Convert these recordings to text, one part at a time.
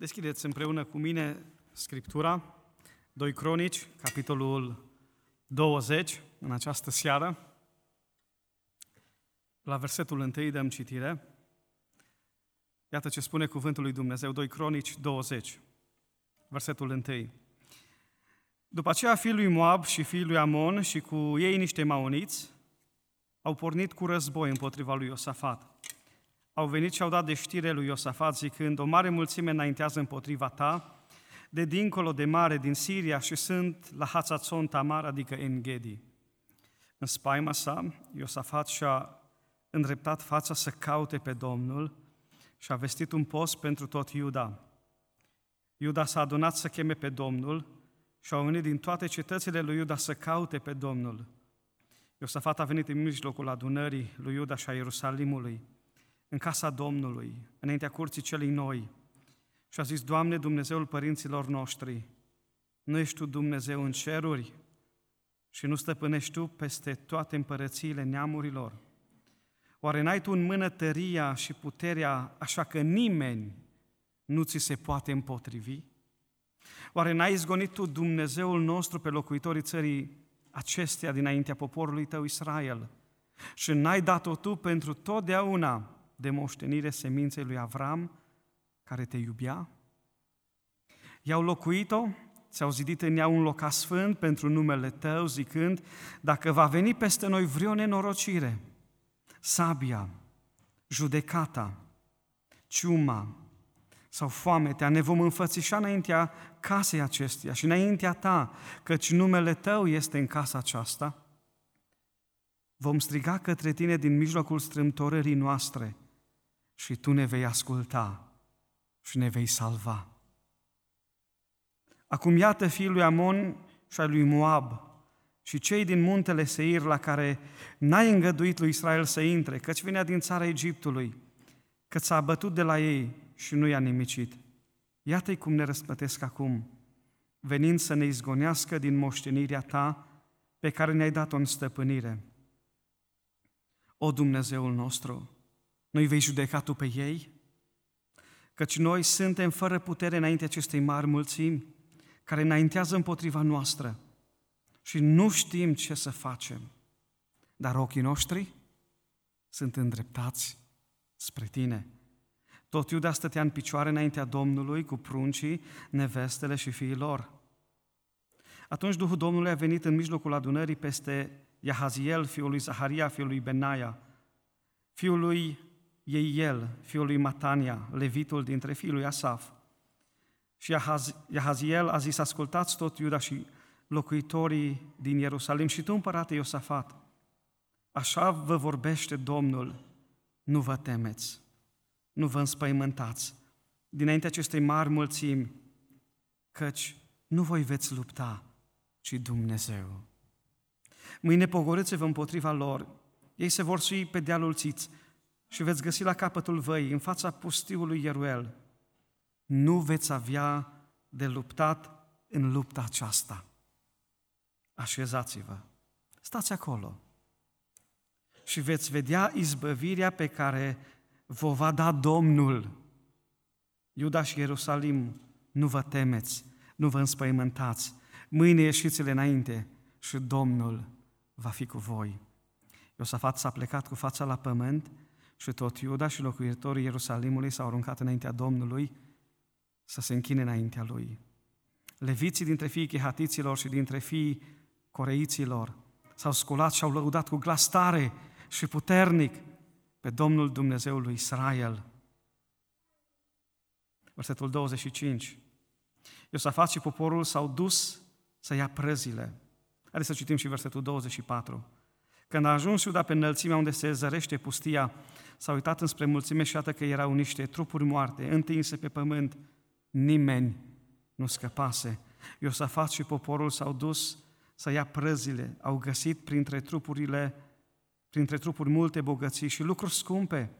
Deschideți împreună cu mine Scriptura, 2 Cronici, capitolul 20, în această seară. La versetul 1 dăm citire. Iată ce spune cuvântul lui Dumnezeu, 2 Cronici 20, versetul 1. După aceea, fiul lui Moab și fiul lui Amon și cu ei niște maoniți au pornit cu război împotriva lui Iosafat au venit și au dat de știre lui Iosafat zicând, o mare mulțime înaintează împotriva ta, de dincolo de mare, din Siria și sunt la Hatzatzon Tamar, adică Engedi. În spaima sa, Iosafat și-a îndreptat fața să caute pe Domnul și a vestit un post pentru tot Iuda. Iuda s-a adunat să cheme pe Domnul și au venit din toate cetățile lui Iuda să caute pe Domnul. Iosafat a venit în mijlocul adunării lui Iuda și a Ierusalimului în casa Domnului, înaintea curții celei noi, și a zis, Doamne, Dumnezeul părinților noștri, nu ești Tu Dumnezeu în ceruri și nu stăpânești Tu peste toate împărățiile neamurilor? Oare n-ai Tu în mână tăria și puterea așa că nimeni nu ți se poate împotrivi? Oare n-ai izgonit Tu Dumnezeul nostru pe locuitorii țării acestea dinaintea poporului Tău Israel? Și n-ai dat-o Tu pentru totdeauna de moștenire seminței lui Avram, care te iubea? I-au locuit-o, ți-au zidit în ea un loc sfânt pentru numele tău, zicând, dacă va veni peste noi vreo nenorocire, sabia, judecata, ciuma sau foametea, ne vom înfățișa înaintea casei acesteia și înaintea ta, căci numele tău este în casa aceasta. Vom striga către tine din mijlocul strâmtorării noastre – și Tu ne vei asculta și ne vei salva. Acum iată fiul lui Amon și al lui Moab și cei din muntele Seir la care n-ai îngăduit lui Israel să intre, căci venea din țara Egiptului, că s-a bătut de la ei și nu i-a nimicit. Iată-i cum ne răsplătesc acum, venind să ne izgonească din moștenirea ta pe care ne-ai dat-o în stăpânire. O Dumnezeul nostru, nu-i vei judeca tu pe ei? Căci noi suntem fără putere înainte acestei mari mulțimi care înaintează împotriva noastră și nu știm ce să facem. Dar ochii noștri sunt îndreptați spre tine. Tot Iuda stătea în picioare înaintea Domnului cu pruncii, nevestele și fiii lor. Atunci Duhul Domnului a venit în mijlocul adunării peste Iahaziel, fiul lui Zaharia, fiul lui Benaia, fiul lui e el, fiul lui Matania, levitul dintre fiul lui Asaf. Și Iahaziel a zis, ascultați tot Iuda și locuitorii din Ierusalim și tu, împărate Iosafat, așa vă vorbește Domnul, nu vă temeți, nu vă înspăimântați, dinainte acestei mari mulțimi, căci nu voi veți lupta, ci Dumnezeu. Mâine pogorâți-vă împotriva lor, ei se vor sui pe dealul țiți, și veți găsi la capătul văii, în fața pustiului Ieruel. Nu veți avea de luptat în lupta aceasta. Așezați-vă, stați acolo și veți vedea izbăvirea pe care vă va da Domnul. Iuda și Ierusalim, nu vă temeți, nu vă înspăimântați. Mâine ieșiți-le înainte și Domnul va fi cu voi. Iosafat s-a plecat cu fața la pământ și tot Iuda și locuitorii Ierusalimului s-au aruncat înaintea Domnului să se închine înaintea Lui. Leviții dintre fiii chehatiților și dintre fiii coreiților s-au sculat și au lăudat cu glas tare și puternic pe Domnul Dumnezeul lui Israel. Versetul 25. Iosafat și poporul s-au dus să ia prăzile. Haideți să citim și versetul 24. Când a ajuns Iuda pe înălțimea unde se zărește pustia, s-a uitat înspre mulțime și iată că erau niște trupuri moarte, întinse pe pământ. Nimeni nu scăpase. Iosafat și poporul s-au dus să ia prăzile, au găsit printre trupurile, printre trupuri multe bogății și lucruri scumpe.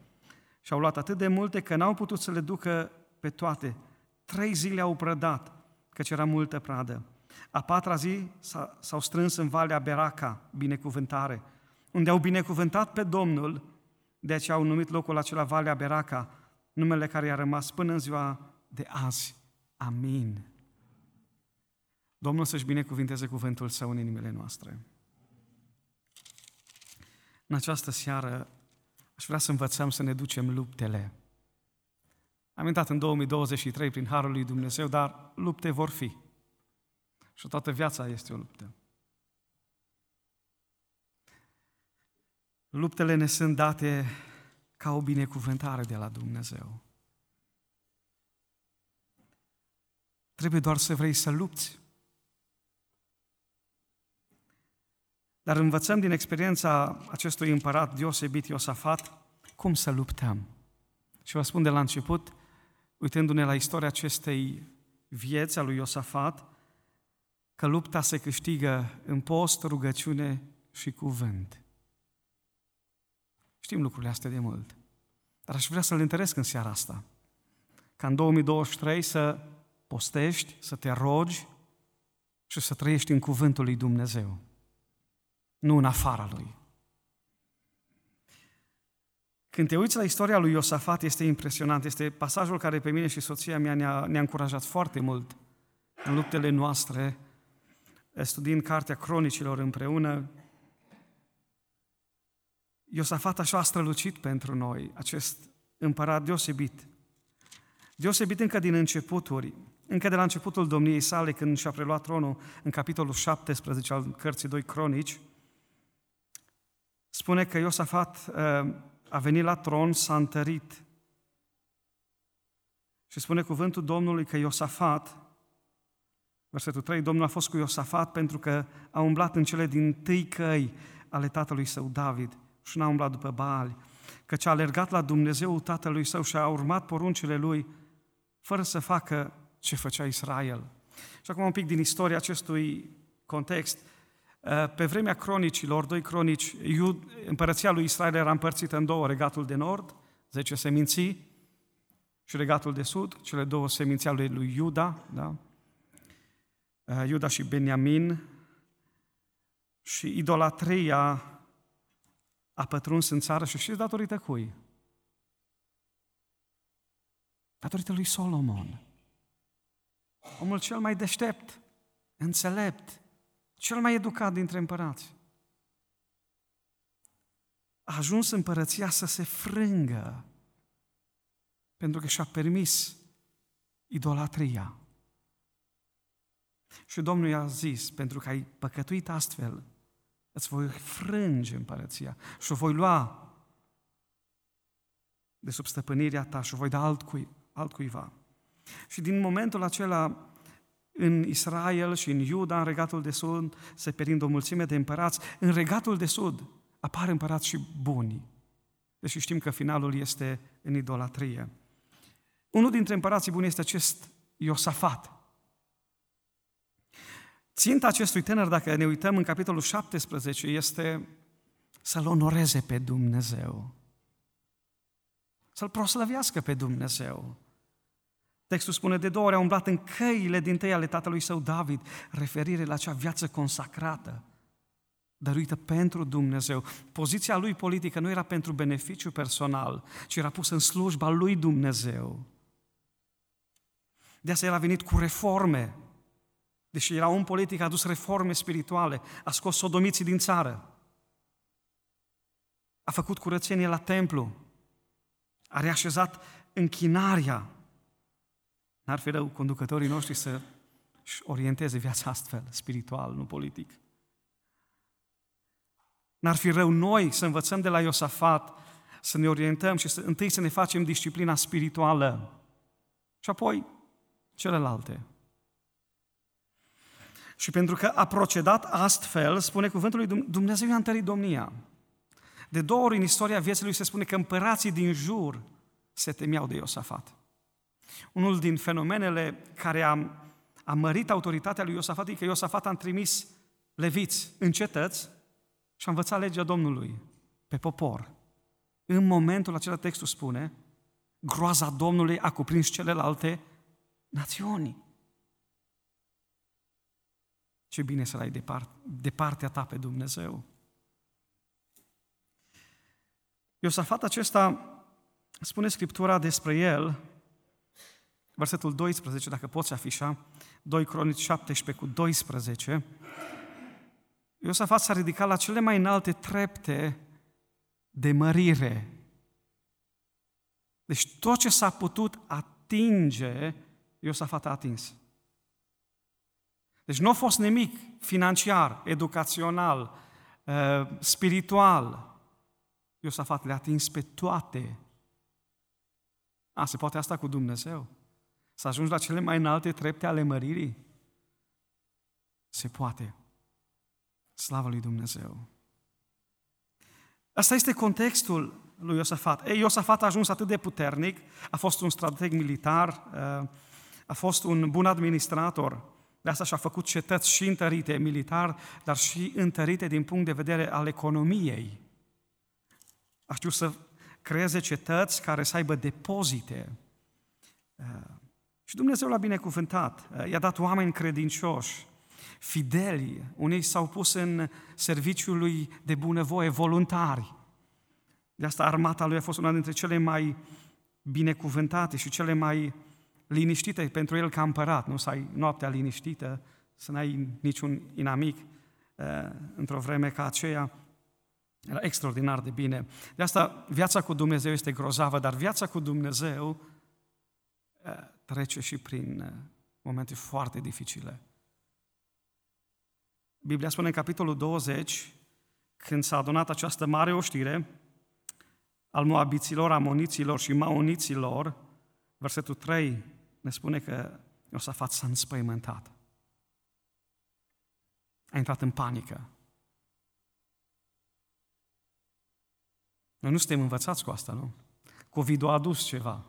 Și au luat atât de multe că n-au putut să le ducă pe toate. Trei zile au prădat, căci era multă pradă. A patra zi s-au strâns în Valea Beraca, binecuvântare, unde au binecuvântat pe Domnul, de aceea au numit locul acela Valea Beraca, numele care i-a rămas până în ziua de azi. Amin. Domnul să-și binecuvinteze cuvântul său în inimile noastre. În această seară aș vrea să învățăm să ne ducem luptele. Am intrat în 2023 prin Harul lui Dumnezeu, dar lupte vor fi. Și toată viața este o luptă. Luptele ne sunt date ca o binecuvântare de la Dumnezeu. Trebuie doar să vrei să lupți. Dar învățăm din experiența acestui împărat deosebit Iosafat cum să luptăm. Și vă spun de la început, uitându-ne la istoria acestei vieți a lui Iosafat, că lupta se câștigă în post, rugăciune și cuvânt. Știm lucrurile astea de mult. Dar aș vrea să-l întăresc în seara asta. Ca în 2023 să postești, să te rogi și să trăiești în cuvântul lui Dumnezeu. Nu în afara lui. Când te uiți la istoria lui Iosafat, este impresionant. Este pasajul care pe mine și soția mea ne-a, ne-a încurajat foarte mult în luptele noastre, studiind cartea cronicilor împreună. Iosafat așa a strălucit pentru noi, acest împărat deosebit. Deosebit încă din începuturi, încă de la începutul domniei sale, când și-a preluat tronul în capitolul 17 al cărții 2 Cronici, spune că Iosafat uh, a venit la tron, s-a întărit. Și spune cuvântul Domnului că Iosafat, versetul 3, Domnul a fost cu Iosafat pentru că a umblat în cele din tâi căi ale tatălui său David și n-a umblat după Baali, căci a alergat la Dumnezeu tatălui său și a urmat poruncile lui fără să facă ce făcea Israel. Și acum un pic din istoria acestui context. Uh, pe vremea cronicilor, doi cronici, împărăția lui Israel era împărțită în două, regatul de nord, zece seminții, și regatul de sud, cele două seminții ale lui Iuda, da? Uh, Iuda și Beniamin, și idolatria a pătruns în țară și știți datorită cui? Datorită lui Solomon. Omul cel mai deștept, înțelept, cel mai educat dintre împărați. A ajuns împărăția să se frângă pentru că și-a permis idolatria. Și Domnul i-a zis, pentru că ai păcătuit astfel, îți voi frânge împărăția și o voi lua de sub stăpânirea ta și o voi da altcui, altcuiva. Și din momentul acela, în Israel și în Iuda, în regatul de sud, se perind o mulțime de împărați. În regatul de sud apar împărați și buni, deși știm că finalul este în idolatrie. Unul dintre împărații buni este acest Iosafat. Ținta acestui tânăr, dacă ne uităm în capitolul 17, este să-L onoreze pe Dumnezeu. Să-L proslăvească pe Dumnezeu. Textul spune, de două ori a umblat în căile din tăi ale tatălui său David, referire la acea viață consacrată, dăruită pentru Dumnezeu. Poziția lui politică nu era pentru beneficiu personal, ci era pusă în slujba lui Dumnezeu. De asta el a venit cu reforme, Deși era un politic, a adus reforme spirituale, a scos sodomiții din țară, a făcut curățenie la templu, a reașezat închinarea. N-ar fi rău conducătorii noștri să orienteze viața astfel, spiritual, nu politic. N-ar fi rău noi să învățăm de la Iosafat, să ne orientăm și să, întâi să ne facem disciplina spirituală și apoi celelalte. Și pentru că a procedat astfel, spune cuvântul lui Dumnezeu i-a întărit domnia. De două ori în istoria vieții lui se spune că împărații din jur se temeau de Iosafat. Unul din fenomenele care a, a mărit autoritatea lui Iosafat e că Iosafat a trimis leviți în cetăți și a învățat legea Domnului pe popor. În momentul acela textul spune, groaza Domnului a cuprins celelalte națiuni. Ce bine să-L ai de, part, de partea ta pe Dumnezeu. Iosafat acesta, spune Scriptura despre el, versetul 12, dacă poți afișa, 2 Cronici 17 cu 12, Iosafat s-a ridicat la cele mai înalte trepte de mărire. Deci tot ce s-a putut atinge, Iosafat a atins. Deci nu a fost nimic financiar, educațional, uh, spiritual. Iosafat le-a atins pe toate. A, se poate asta cu Dumnezeu? Să ajungi la cele mai înalte trepte ale măririi? Se poate. Slavă lui Dumnezeu! Asta este contextul lui Iosafat. Ei, Iosafat a ajuns atât de puternic, a fost un strateg militar, uh, a fost un bun administrator, de asta și-a făcut cetăți și întărite militar, dar și întărite din punct de vedere al economiei. A știut să creeze cetăți care să aibă depozite. Uh, și Dumnezeu l-a binecuvântat. Uh, i-a dat oameni credincioși, fideli. Unii s-au pus în serviciul lui de bunăvoie, voluntari. De asta armata lui a fost una dintre cele mai binecuvântate și cele mai liniștite pentru el ca împărat. Nu să ai noaptea liniștită, să n-ai niciun inamic uh, într-o vreme ca aceea. Era extraordinar de bine. De asta viața cu Dumnezeu este grozavă, dar viața cu Dumnezeu uh, trece și prin uh, momente foarte dificile. Biblia spune în capitolul 20, când s-a adunat această mare oștire al moabiților, amoniților și maoniților, versetul 3 ne spune că Iosafat s-a înspăimântat. A intrat în panică. Noi nu suntem învățați cu asta, nu? covid a adus ceva.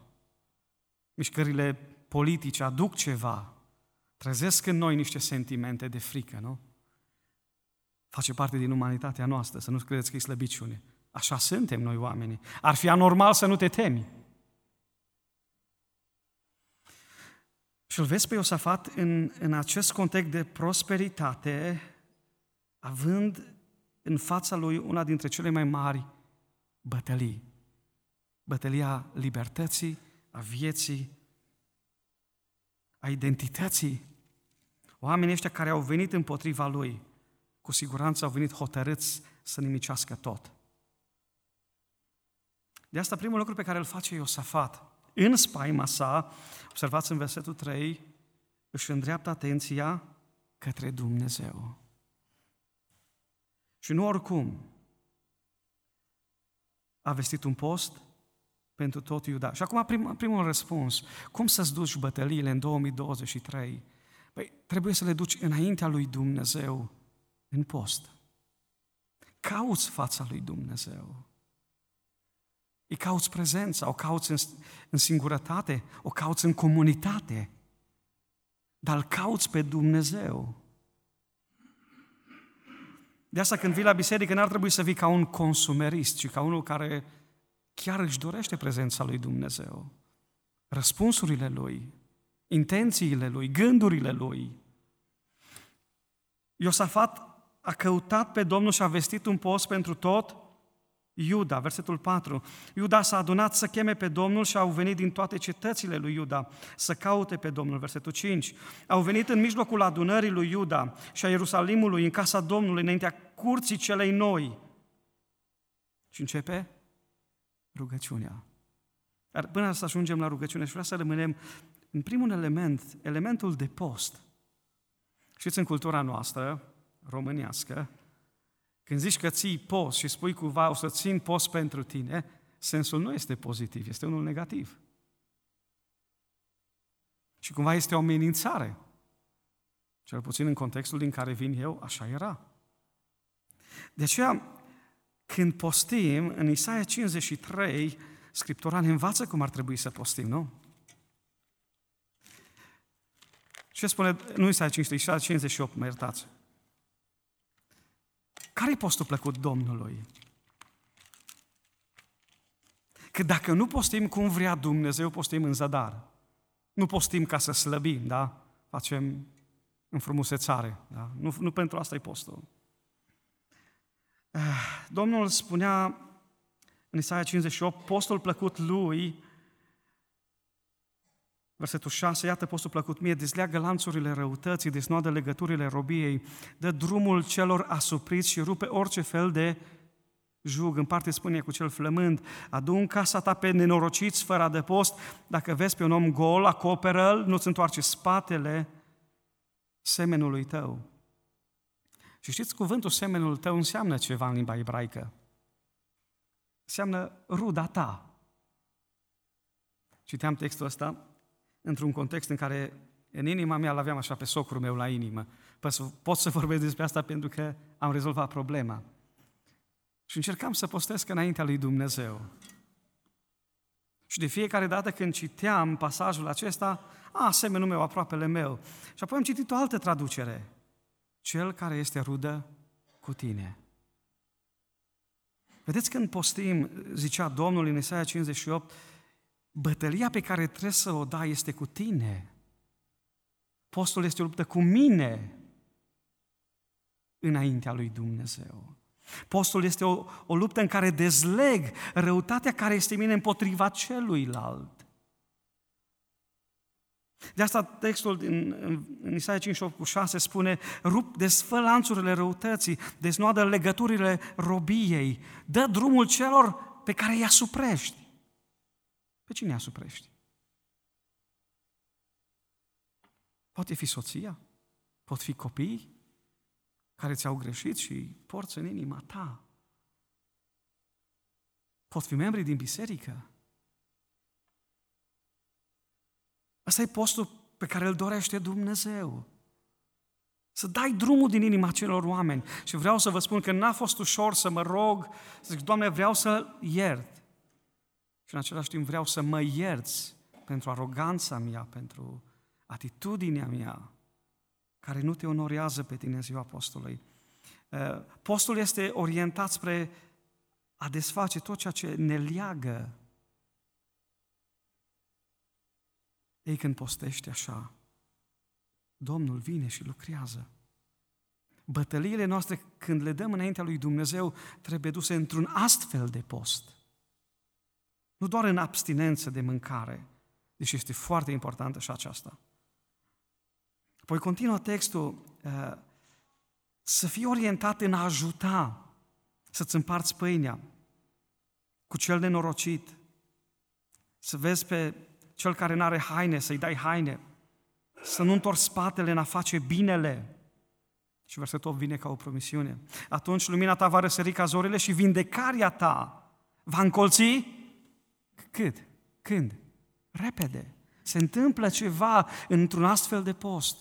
Mișcările politice aduc ceva. Trezesc în noi niște sentimente de frică, nu? Face parte din umanitatea noastră, să nu credeți că e slăbiciune. Așa suntem noi oamenii. Ar fi anormal să nu te temi. Și îl vezi pe Iosafat în, în acest context de prosperitate, având în fața lui una dintre cele mai mari bătălii. Bătălia libertății, a vieții, a identității. Oamenii ăștia care au venit împotriva lui, cu siguranță au venit hotărâți să nimicească tot. De asta primul lucru pe care îl face Iosafat, în spaima sa, observați în versetul 3, își îndreaptă atenția către Dumnezeu. Și nu oricum. A vestit un post pentru tot Iuda. Și acum prim, primul răspuns. Cum să-ți duci bătăliile în 2023? Păi, trebuie să le duci înaintea lui Dumnezeu în post. Cauți fața lui Dumnezeu. Îi cauți prezența, o cauți în, în singurătate, o cauți în comunitate, dar îl cauți pe Dumnezeu. De asta când vii la biserică n-ar trebui să vii ca un consumerist, ci ca unul care chiar își dorește prezența lui Dumnezeu. Răspunsurile lui, intențiile lui, gândurile lui. Iosafat a căutat pe Domnul și a vestit un post pentru tot Iuda, versetul 4. Iuda s-a adunat să cheme pe Domnul și au venit din toate cetățile lui Iuda să caute pe Domnul, versetul 5. Au venit în mijlocul adunării lui Iuda și a Ierusalimului, în casa Domnului, înaintea curții celei noi. Și începe rugăciunea. Dar până să ajungem la rugăciune, și vreau să rămânem în primul element, elementul de post. Știți, în cultura noastră, românească, când zici că ții post și spui cumva o să țin post pentru tine, sensul nu este pozitiv, este unul negativ. Și cumva este o amenințare. Cel puțin în contextul din care vin eu, așa era. De aceea, când postim, în Isaia 53, Scriptura ne învață cum ar trebui să postim, nu? Ce spune, nu Isaia 53, Isaia 58, mă iertați. Care-i postul plăcut Domnului? Că dacă nu postim cum vrea Dumnezeu, postim în zadar. Nu postim ca să slăbim, da? Facem în frumusețare, da? Nu, nu pentru asta e postul. Ah, Domnul spunea în Isaia 58, postul plăcut lui, Versetul 6, iată postul plăcut mie, dezleagă lanțurile răutății, desnoadă legăturile robiei, dă drumul celor asupriți și rupe orice fel de jug. În parte spune cu cel flămând, adu casa ta pe nenorociți fără adăpost, dacă vezi pe un om gol, acoperă-l, nu-ți întoarce spatele semenului tău. Și știți, cuvântul semenul tău înseamnă ceva în limba ebraică. Înseamnă ruda ta. Citeam textul ăsta într-un context în care în inima mea l-aveam așa pe socrul meu la inimă. Pot să vorbesc despre asta pentru că am rezolvat problema. Și încercam să postesc înaintea lui Dumnezeu. Și de fiecare dată când citeam pasajul acesta, a, semenul meu, aproapele meu. Și apoi am citit o altă traducere. Cel care este rudă cu tine. Vedeți când postim, zicea Domnul în Isaia 58, bătălia pe care trebuie să o dai este cu tine. Postul este o luptă cu mine înaintea lui Dumnezeu. Postul este o, o luptă în care dezleg răutatea care este mine împotriva celuilalt. De asta textul din în Isaia 58 cu 6 spune, rup, desfă lanțurile răutății, deznoadă legăturile robiei, dă drumul celor pe care îi asuprești. Pe cine îi asuprești? Poate fi soția, pot fi copii care ți-au greșit și porți în inima ta. Pot fi membri din biserică, Asta e postul pe care îl dorește Dumnezeu. Să dai drumul din inima celor oameni. Și vreau să vă spun că n-a fost ușor să mă rog, să zic, Doamne, vreau să iert. Și în același timp vreau să mă ierți pentru aroganța mea, pentru atitudinea mea, care nu te onorează pe tine ziua apostolului. Uh, postul este orientat spre a desface tot ceea ce ne leagă Ei, când postești așa, Domnul vine și lucrează. Bătăliile noastre, când le dăm înaintea lui Dumnezeu, trebuie duse într-un astfel de post. Nu doar în abstinență de mâncare, deși este foarte importantă și aceasta. Apoi continuă textul uh, să fii orientat în a ajuta, să-ți împarți pâinea cu cel nenorocit, să vezi pe cel care nu are haine, să-i dai haine, să nu întorci spatele în a face binele. Și versetul 8 vine ca o promisiune. Atunci lumina ta va răsări ca zorile și vindecarea ta va încolți cât? Când? Repede. Se întâmplă ceva într-un astfel de post.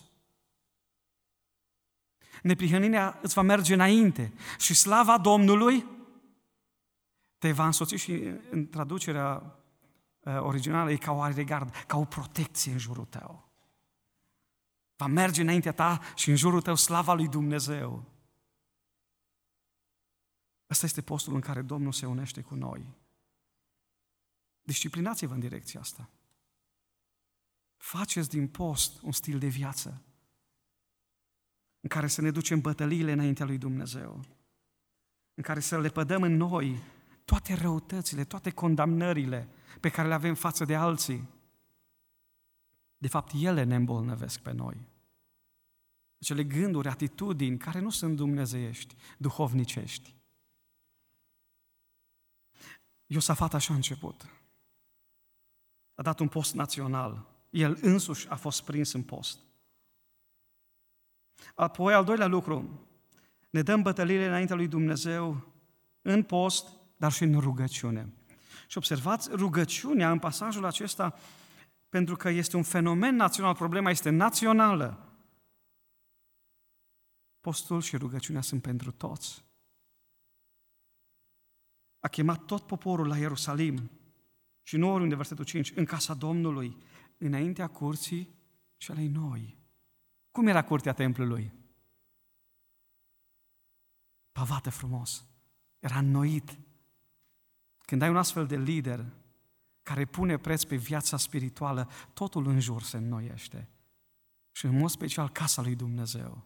Neprihănirea îți va merge înainte și slava Domnului te va însoți și în traducerea Uh, originală e ca o regard, ca o protecție în jurul tău. Va merge înaintea ta și în jurul tău slava lui Dumnezeu. Ăsta este postul în care Domnul se unește cu noi. Disciplinați-vă în direcția asta. Faceți din post un stil de viață în care să ne ducem bătăliile înaintea lui Dumnezeu, în care să le pădăm în noi toate răutățile, toate condamnările, pe care le avem față de alții. De fapt, ele ne îmbolnăvesc pe noi. Cele gânduri, atitudini care nu sunt dumnezeiești, duhovnicești. Iosafat așa a început. A dat un post național. El însuși a fost prins în post. Apoi, al doilea lucru, ne dăm bătăliile înaintea lui Dumnezeu în post, dar și în rugăciune. Și observați rugăciunea în pasajul acesta, pentru că este un fenomen național, problema este națională. Postul și rugăciunea sunt pentru toți. A chemat tot poporul la Ierusalim și nu oriunde, versetul 5, în casa Domnului, înaintea curții celei noi. Cum era curtea templului? Pavată frumos. Era înnoit. Când ai un astfel de lider care pune preț pe viața spirituală, totul în jur se înnoiește. Și în mod special casa lui Dumnezeu.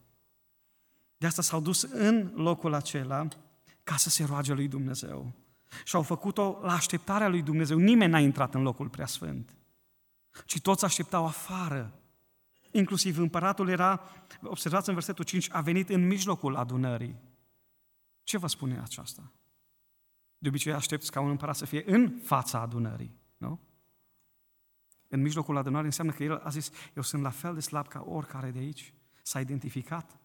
De asta s-au dus în locul acela ca să se roage lui Dumnezeu. Și au făcut-o la așteptarea lui Dumnezeu. Nimeni n-a intrat în locul preasfânt. ci toți așteptau afară. Inclusiv împăratul era, observați în versetul 5, a venit în mijlocul adunării. Ce vă spune aceasta? De obicei aștepți ca un împărat să fie în fața adunării, nu? În mijlocul adunării înseamnă că el a zis, eu sunt la fel de slab ca oricare de aici. S-a identificat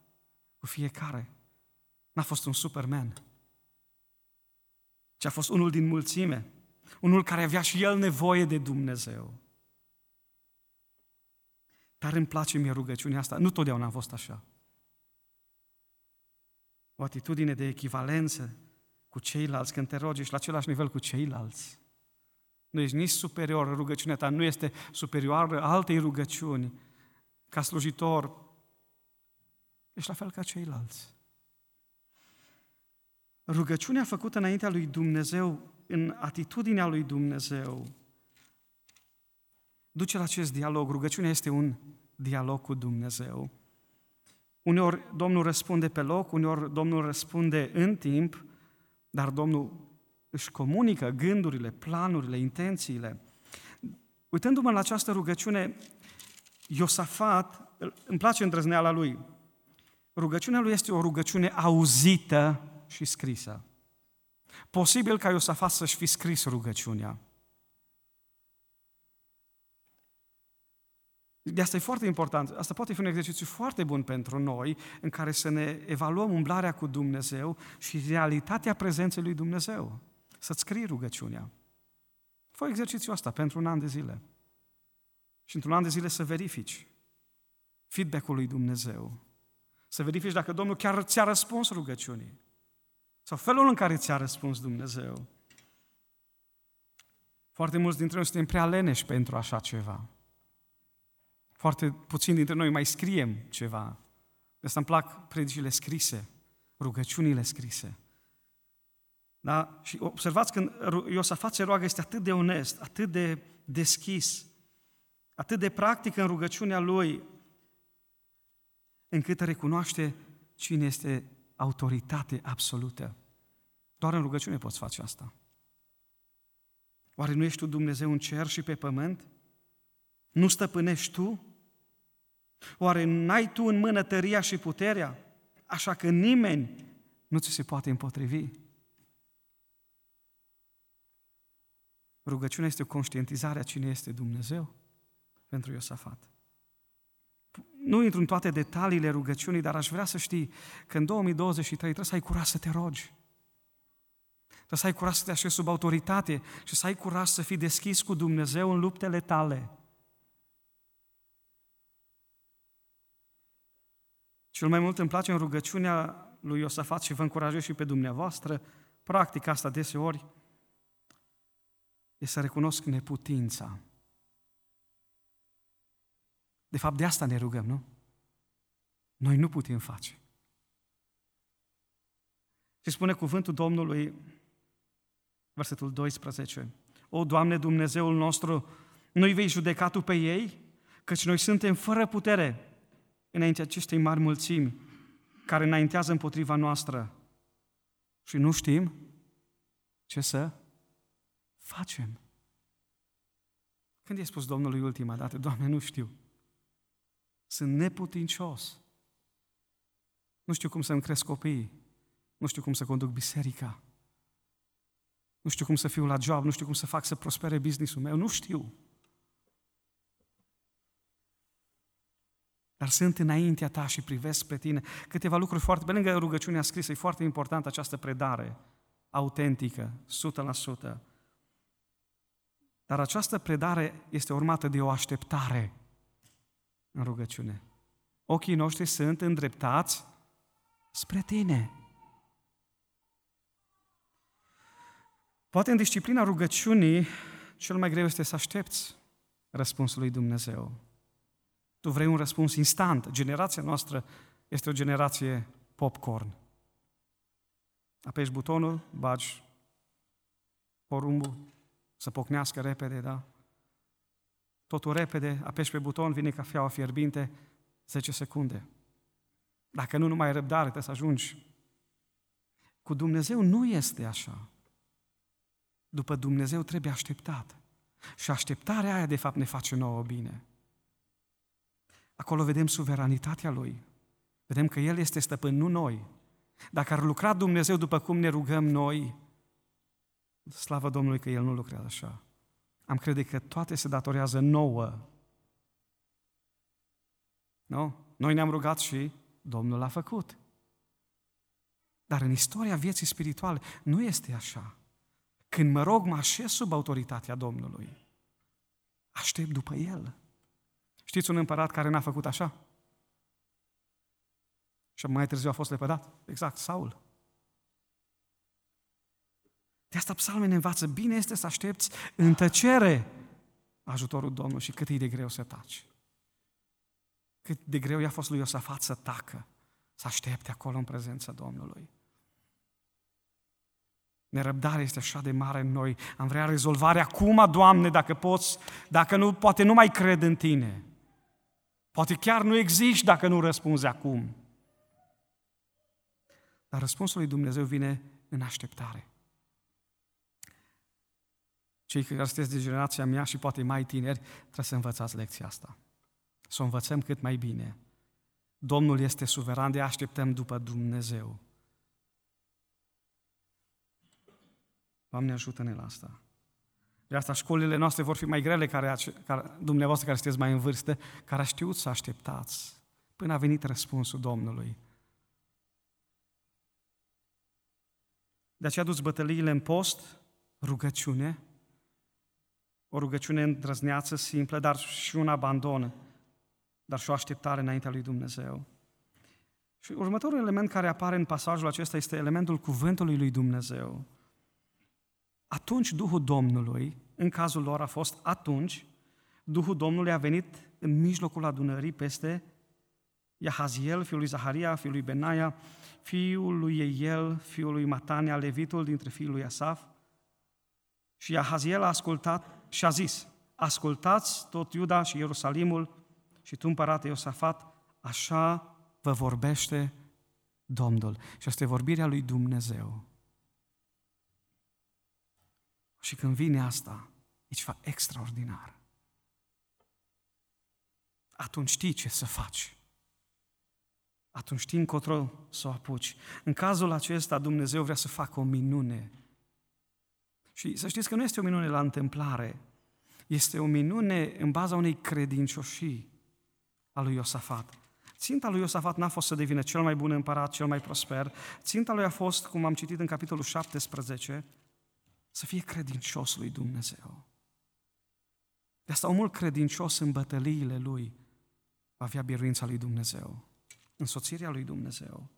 cu fiecare. N-a fost un superman, ci a fost unul din mulțime, unul care avea și el nevoie de Dumnezeu. Dar îmi place mie rugăciunea asta. Nu totdeauna a fost așa. O atitudine de echivalență cu ceilalți, când te rogi, ești la același nivel cu ceilalți. Nu ești nici superior, rugăciunea ta nu este superioară altei rugăciuni. Ca slujitor, ești la fel ca ceilalți. Rugăciunea făcută înaintea lui Dumnezeu, în atitudinea lui Dumnezeu, duce la acest dialog. Rugăciunea este un dialog cu Dumnezeu. Uneori Domnul răspunde pe loc, uneori Domnul răspunde în timp, dar Domnul își comunică gândurile, planurile, intențiile. Uitându-mă la această rugăciune, Iosafat, îmi place îndrăzneala lui. Rugăciunea lui este o rugăciune auzită și scrisă. Posibil ca Iosafat să-și fi scris rugăciunea. De asta e foarte important. Asta poate fi un exercițiu foarte bun pentru noi, în care să ne evaluăm umblarea cu Dumnezeu și realitatea prezenței lui Dumnezeu. Să-ți scrii rugăciunea. Fă exercițiul asta pentru un an de zile. Și într-un an de zile să verifici feedback-ul lui Dumnezeu. Să verifici dacă Domnul chiar ți-a răspuns rugăciunii. Sau felul în care ți-a răspuns Dumnezeu. Foarte mulți dintre noi suntem prea leneși pentru așa ceva. Foarte puțini dintre noi mai scriem ceva. De asta îmi plac predicile scrise, rugăciunile scrise. Da? Și observați când Iosafat se roagă, este atât de onest, atât de deschis, atât de practic în rugăciunea lui, încât recunoaște cine este autoritate absolută. Doar în rugăciune poți face asta. Oare nu ești tu Dumnezeu în cer și pe pământ? Nu stăpânești tu? Oare n-ai tu în mână tăria și puterea? Așa că nimeni nu ți se poate împotrivi. Rugăciunea este o conștientizare a cine este Dumnezeu pentru Iosafat. Nu intru în toate detaliile rugăciunii, dar aș vrea să știi că în 2023 trebuie să ai curaj să te rogi. Trebuie să ai curaj să te așezi sub autoritate și să ai curaj să fii deschis cu Dumnezeu în luptele tale. Cel mai mult îmi place în rugăciunea lui Iosafat și vă încurajez și pe dumneavoastră, practic asta deseori, e să recunosc neputința. De fapt, de asta ne rugăm, nu? Noi nu putem face. Și spune cuvântul Domnului, versetul 12, O, Doamne Dumnezeul nostru, noi vei judeca Tu pe ei, căci noi suntem fără putere înaintea acestei mari mulțimi care înaintează împotriva noastră și nu știm ce să facem. Când i-a spus Domnului ultima dată, Doamne, nu știu, sunt neputincios, nu știu cum să-mi cresc copiii, nu știu cum să conduc biserica, nu știu cum să fiu la job, nu știu cum să fac să prospere businessul meu, nu știu. Dar sunt înaintea ta și privesc pe tine. Câteva lucruri foarte, pe lângă rugăciunea scrisă, e foarte importantă această predare autentică, 100%. Dar această predare este urmată de o așteptare în rugăciune. Ochii noștri sunt îndreptați spre tine. Poate în disciplina rugăciunii, cel mai greu este să aștepți răspunsul lui Dumnezeu. Tu vrei un răspuns instant. Generația noastră este o generație popcorn. Apeși butonul, bagi porumbul să pocnească repede, da? Totul repede, apeși pe buton, vine cafeaua fierbinte, 10 secunde. Dacă nu, nu mai ai răbdare, trebuie să ajungi. Cu Dumnezeu nu este așa. După Dumnezeu trebuie așteptat. Și așteptarea aia, de fapt, ne face nouă bine. Acolo vedem suveranitatea Lui. Vedem că El este stăpân, nu noi. Dacă ar lucra Dumnezeu după cum ne rugăm noi, slavă Domnului că El nu lucrează așa. Am crede că toate se datorează nouă. Nu? Noi ne-am rugat și Domnul l-a făcut. Dar în istoria vieții spirituale nu este așa. Când mă rog, mă așez sub autoritatea Domnului. Aștept după El. Știți un împărat care n-a făcut așa? Și mai târziu a fost lepădat? Exact, Saul. De asta psalmul ne învață, bine este să aștepți în tăcere ajutorul Domnului și cât e de greu să taci. Cât de greu i-a fost lui Iosafat să tacă, să aștepte acolo în prezența Domnului. Nerăbdarea este așa de mare în noi. Am vrea rezolvare acum, Doamne, dacă poți, dacă nu, poate nu mai cred în Tine. Poate chiar nu existi dacă nu răspunzi acum. Dar răspunsul lui Dumnezeu vine în așteptare. Cei care sunteți de generația mea și poate mai tineri, trebuie să învățați lecția asta. Să o învățăm cât mai bine. Domnul este suveran, de așteptăm după Dumnezeu. Doamne, ajută-ne la asta. De asta școlile noastre vor fi mai grele, care, care, dumneavoastră care sunteți mai în vârstă, care știut să așteptați până a venit răspunsul Domnului. De aceea aduți bătăliile în post, rugăciune, o rugăciune îndrăzneață, simplă, dar și un abandon, dar și o așteptare înaintea lui Dumnezeu. Și următorul element care apare în pasajul acesta este elementul cuvântului lui Dumnezeu. Atunci Duhul Domnului, în cazul lor a fost atunci, Duhul Domnului a venit în mijlocul adunării peste Iahaziel, fiul lui Zaharia, fiul lui Benaia, fiul lui Eiel, fiul lui Matania, levitul dintre fiul lui Asaf. Și Iahaziel a ascultat și a zis, ascultați tot Iuda și Ierusalimul și tu, împărate Iosafat, așa vă vorbește Domnul. Și asta e vorbirea lui Dumnezeu. Și când vine asta, e ceva extraordinar. Atunci știi ce să faci. Atunci știi încotro să o apuci. În cazul acesta, Dumnezeu vrea să facă o minune. Și să știți că nu este o minune la întâmplare. Este o minune în baza unei credincioșii a lui Iosafat. Ținta lui Iosafat n-a fost să devină cel mai bun împărat, cel mai prosper. Ținta lui a fost, cum am citit în capitolul 17, să fie credincios lui Dumnezeu. De asta omul credincios în bătăliile lui va avea biruința lui Dumnezeu, însoțirea lui Dumnezeu.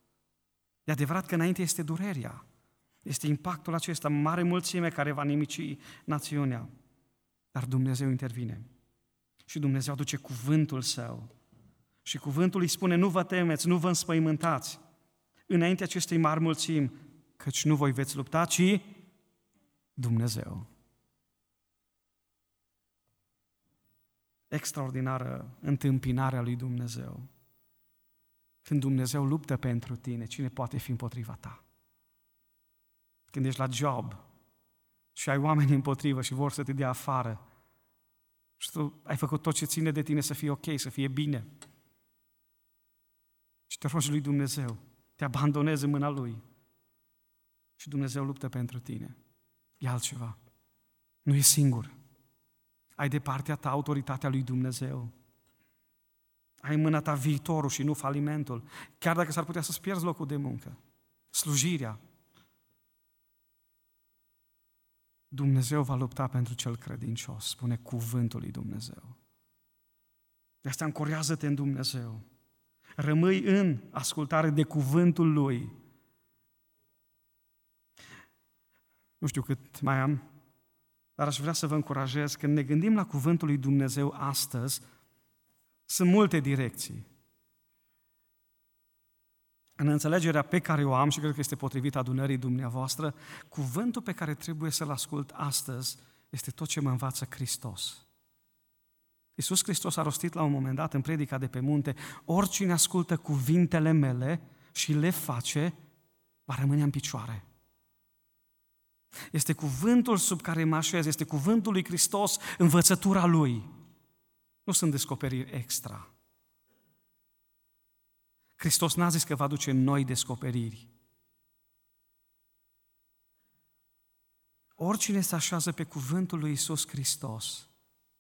E adevărat că înainte este durerea, este impactul acesta, mare mulțime care va nimici națiunea. Dar Dumnezeu intervine. Și Dumnezeu aduce cuvântul său. Și cuvântul îi spune, nu vă temeți, nu vă înspăimântați. Înainte acestei mari mulțimi, căci nu voi veți lupta, ci Dumnezeu. Extraordinară întâmpinarea lui Dumnezeu. Când Dumnezeu luptă pentru tine, cine poate fi împotriva ta? Când ești la job și ai oameni împotrivă și vor să te dea afară și tu ai făcut tot ce ține de tine să fie ok, să fie bine. Și te rogi lui Dumnezeu, te abandonezi în mâna Lui. Și Dumnezeu luptă pentru tine e altceva. Nu e singur. Ai de partea ta autoritatea lui Dumnezeu. Ai în mâna ta viitorul și nu falimentul. Chiar dacă s-ar putea să-ți pierzi locul de muncă. Slujirea. Dumnezeu va lupta pentru cel credincios, spune cuvântul lui Dumnezeu. De asta încorează-te în Dumnezeu. Rămâi în ascultare de cuvântul Lui. Nu știu cât mai am, dar aș vrea să vă încurajez, când ne gândim la Cuvântul lui Dumnezeu astăzi, sunt multe direcții. În înțelegerea pe care o am și cred că este potrivit adunării dumneavoastră, cuvântul pe care trebuie să-l ascult astăzi este tot ce mă învață Hristos. Iisus Hristos a rostit la un moment dat în predica de pe munte, oricine ascultă cuvintele mele și le face, va rămâne în picioare. Este cuvântul sub care mă așez, este cuvântul lui Hristos, învățătura lui. Nu sunt descoperiri extra. Hristos n-a zis că va duce noi descoperiri. Oricine se așează pe cuvântul lui Isus Hristos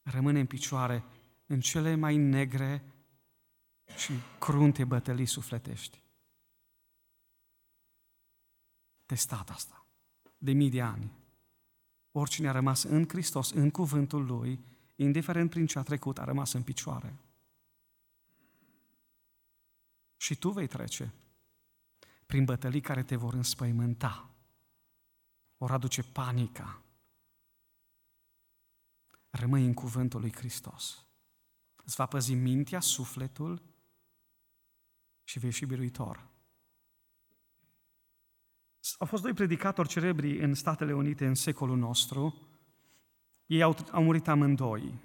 rămâne în picioare în cele mai negre și crunte bătălii sufletești. Testat asta, de mii de ani. Oricine a rămas în Hristos, în cuvântul Lui, indiferent prin ce a trecut, a rămas în picioare. Și tu vei trece prin bătălii care te vor înspăimânta, vor aduce panica. Rămâi în cuvântul lui Hristos. Îți va păzi mintea, sufletul și vei fi biruitor. Au fost doi predicatori cerebri în Statele Unite în secolul nostru. Ei au, au murit amândoi.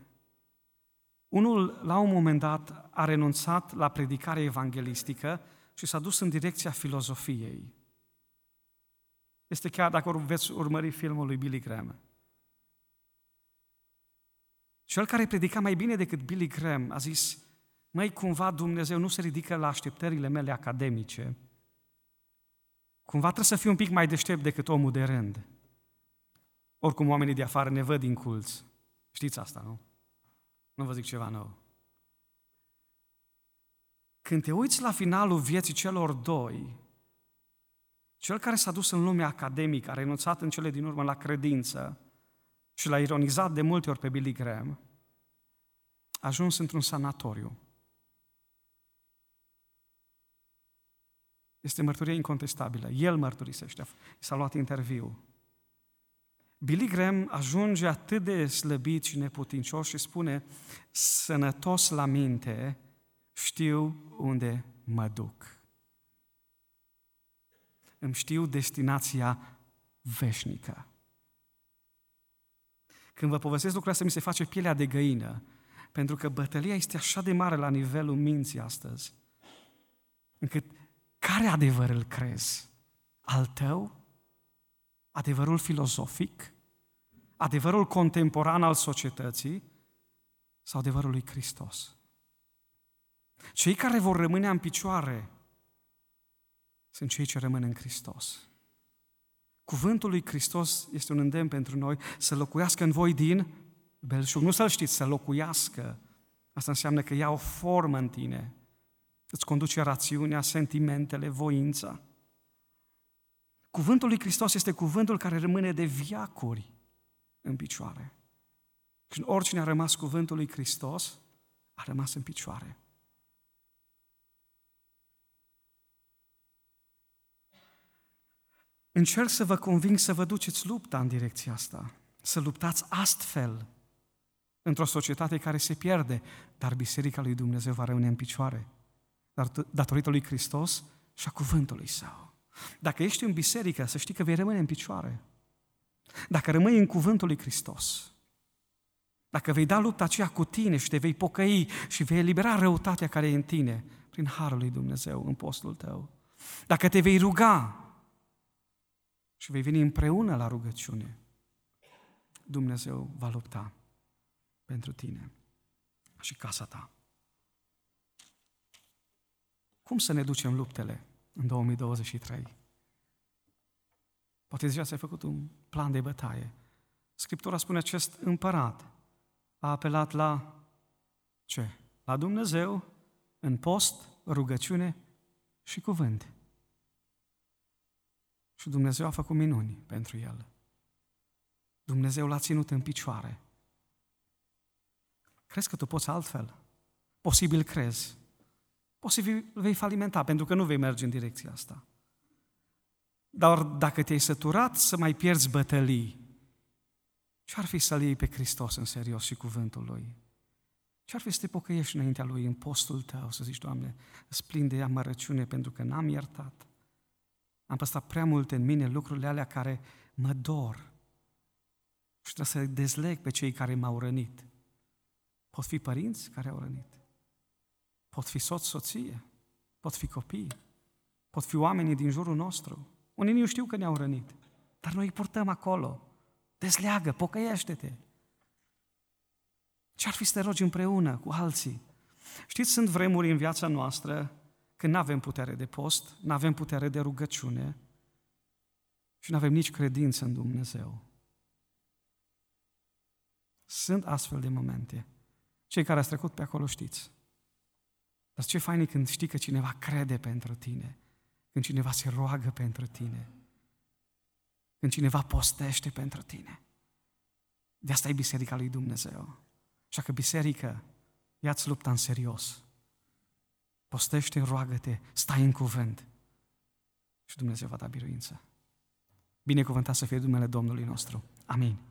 Unul, la un moment dat, a renunțat la predicarea evanghelistică și s-a dus în direcția filozofiei. Este chiar dacă veți urmări filmul lui Billy Graham. Cel care predica mai bine decât Billy Graham a zis, mai cumva Dumnezeu nu se ridică la așteptările mele academice, cumva trebuie să fiu un pic mai deștept decât omul de rând. Oricum oamenii de afară ne văd din culți. Știți asta, nu? Nu vă zic ceva nou. Când te uiți la finalul vieții celor doi, cel care s-a dus în lumea academică, a renunțat în cele din urmă la credință și l-a ironizat de multe ori pe Billy Graham, a ajuns într-un sanatoriu. Este mărturie incontestabilă. El mărturisește. S-a luat interviu. Billy Graham ajunge atât de slăbit și neputincios și spune, sănătos la minte, știu unde mă duc. Îmi știu destinația veșnică. Când vă povestesc lucrurile astea, mi se face pielea de găină, pentru că bătălia este așa de mare la nivelul minții astăzi, încât care adevăr îl crezi? Al tău? Adevărul filozofic? Adevărul contemporan al societății? Sau adevărul lui Hristos? Cei care vor rămâne în picioare sunt cei ce rămân în Hristos. Cuvântul lui Hristos este un îndemn pentru noi să locuiască în voi din belșug. Nu să-l știți, să locuiască. Asta înseamnă că ia o formă în tine. Îți conduce rațiunea, sentimentele, voința. Cuvântul lui Hristos este cuvântul care rămâne de viacuri în picioare. Și oricine a rămas cuvântul lui Hristos, a rămas în picioare. Încerc să vă conving să vă duceți lupta în direcția asta, să luptați astfel într-o societate care se pierde, dar Biserica lui Dumnezeu va rămâne în picioare, datorită lui Hristos și a cuvântului Său. Dacă ești în biserică, să știi că vei rămâne în picioare. Dacă rămâi în cuvântul lui Hristos, dacă vei da lupta aceea cu tine și te vei pocăi și vei elibera răutatea care e în tine, prin Harul lui Dumnezeu, în postul tău, dacă te vei ruga și vei veni împreună la rugăciune, Dumnezeu va lupta pentru tine și casa ta. Cum să ne ducem luptele în 2023? Poate deja ți-ai făcut un plan de bătaie. Scriptura spune acest împărat a apelat la ce? La Dumnezeu în post, rugăciune și cuvânt. Și Dumnezeu a făcut minuni pentru el. Dumnezeu l-a ținut în picioare. Crezi că tu poți altfel? Posibil crezi. Posibil vei falimenta, pentru că nu vei merge în direcția asta. Dar dacă te-ai săturat să mai pierzi bătălii, ce-ar fi să-L iei pe Hristos în serios și cuvântul Lui? Ce-ar fi să te pocăiești înaintea Lui în postul tău, să zici, Doamne, îți plin de amărăciune pentru că n-am iertat. Am păstrat prea multe în mine lucrurile alea care mă dor. Și trebuie să dezleg pe cei care m-au rănit. Pot fi părinți care au rănit. Pot fi soț, soție. Pot fi copii. Pot fi oamenii din jurul nostru. Unii nu știu că ne-au rănit. dar noi îi purtăm acolo. Dezleagă, pocăiește-te. Ce-ar fi să te rogi împreună cu alții? Știți, sunt vremuri în viața noastră când nu avem putere de post, nu avem putere de rugăciune și nu avem nici credință în Dumnezeu. Sunt astfel de momente. Cei care ați trecut pe acolo știți. Dar ce fain e când știi că cineva crede pentru tine, când cineva se roagă pentru tine, când cineva postește pentru tine. De asta e Biserica lui Dumnezeu. Așa că biserică, ia-ți lupta în serios. Postește, roagă-te, stai în cuvânt și Dumnezeu va da biruință. Binecuvântat să fie numele Domnului nostru. Amin.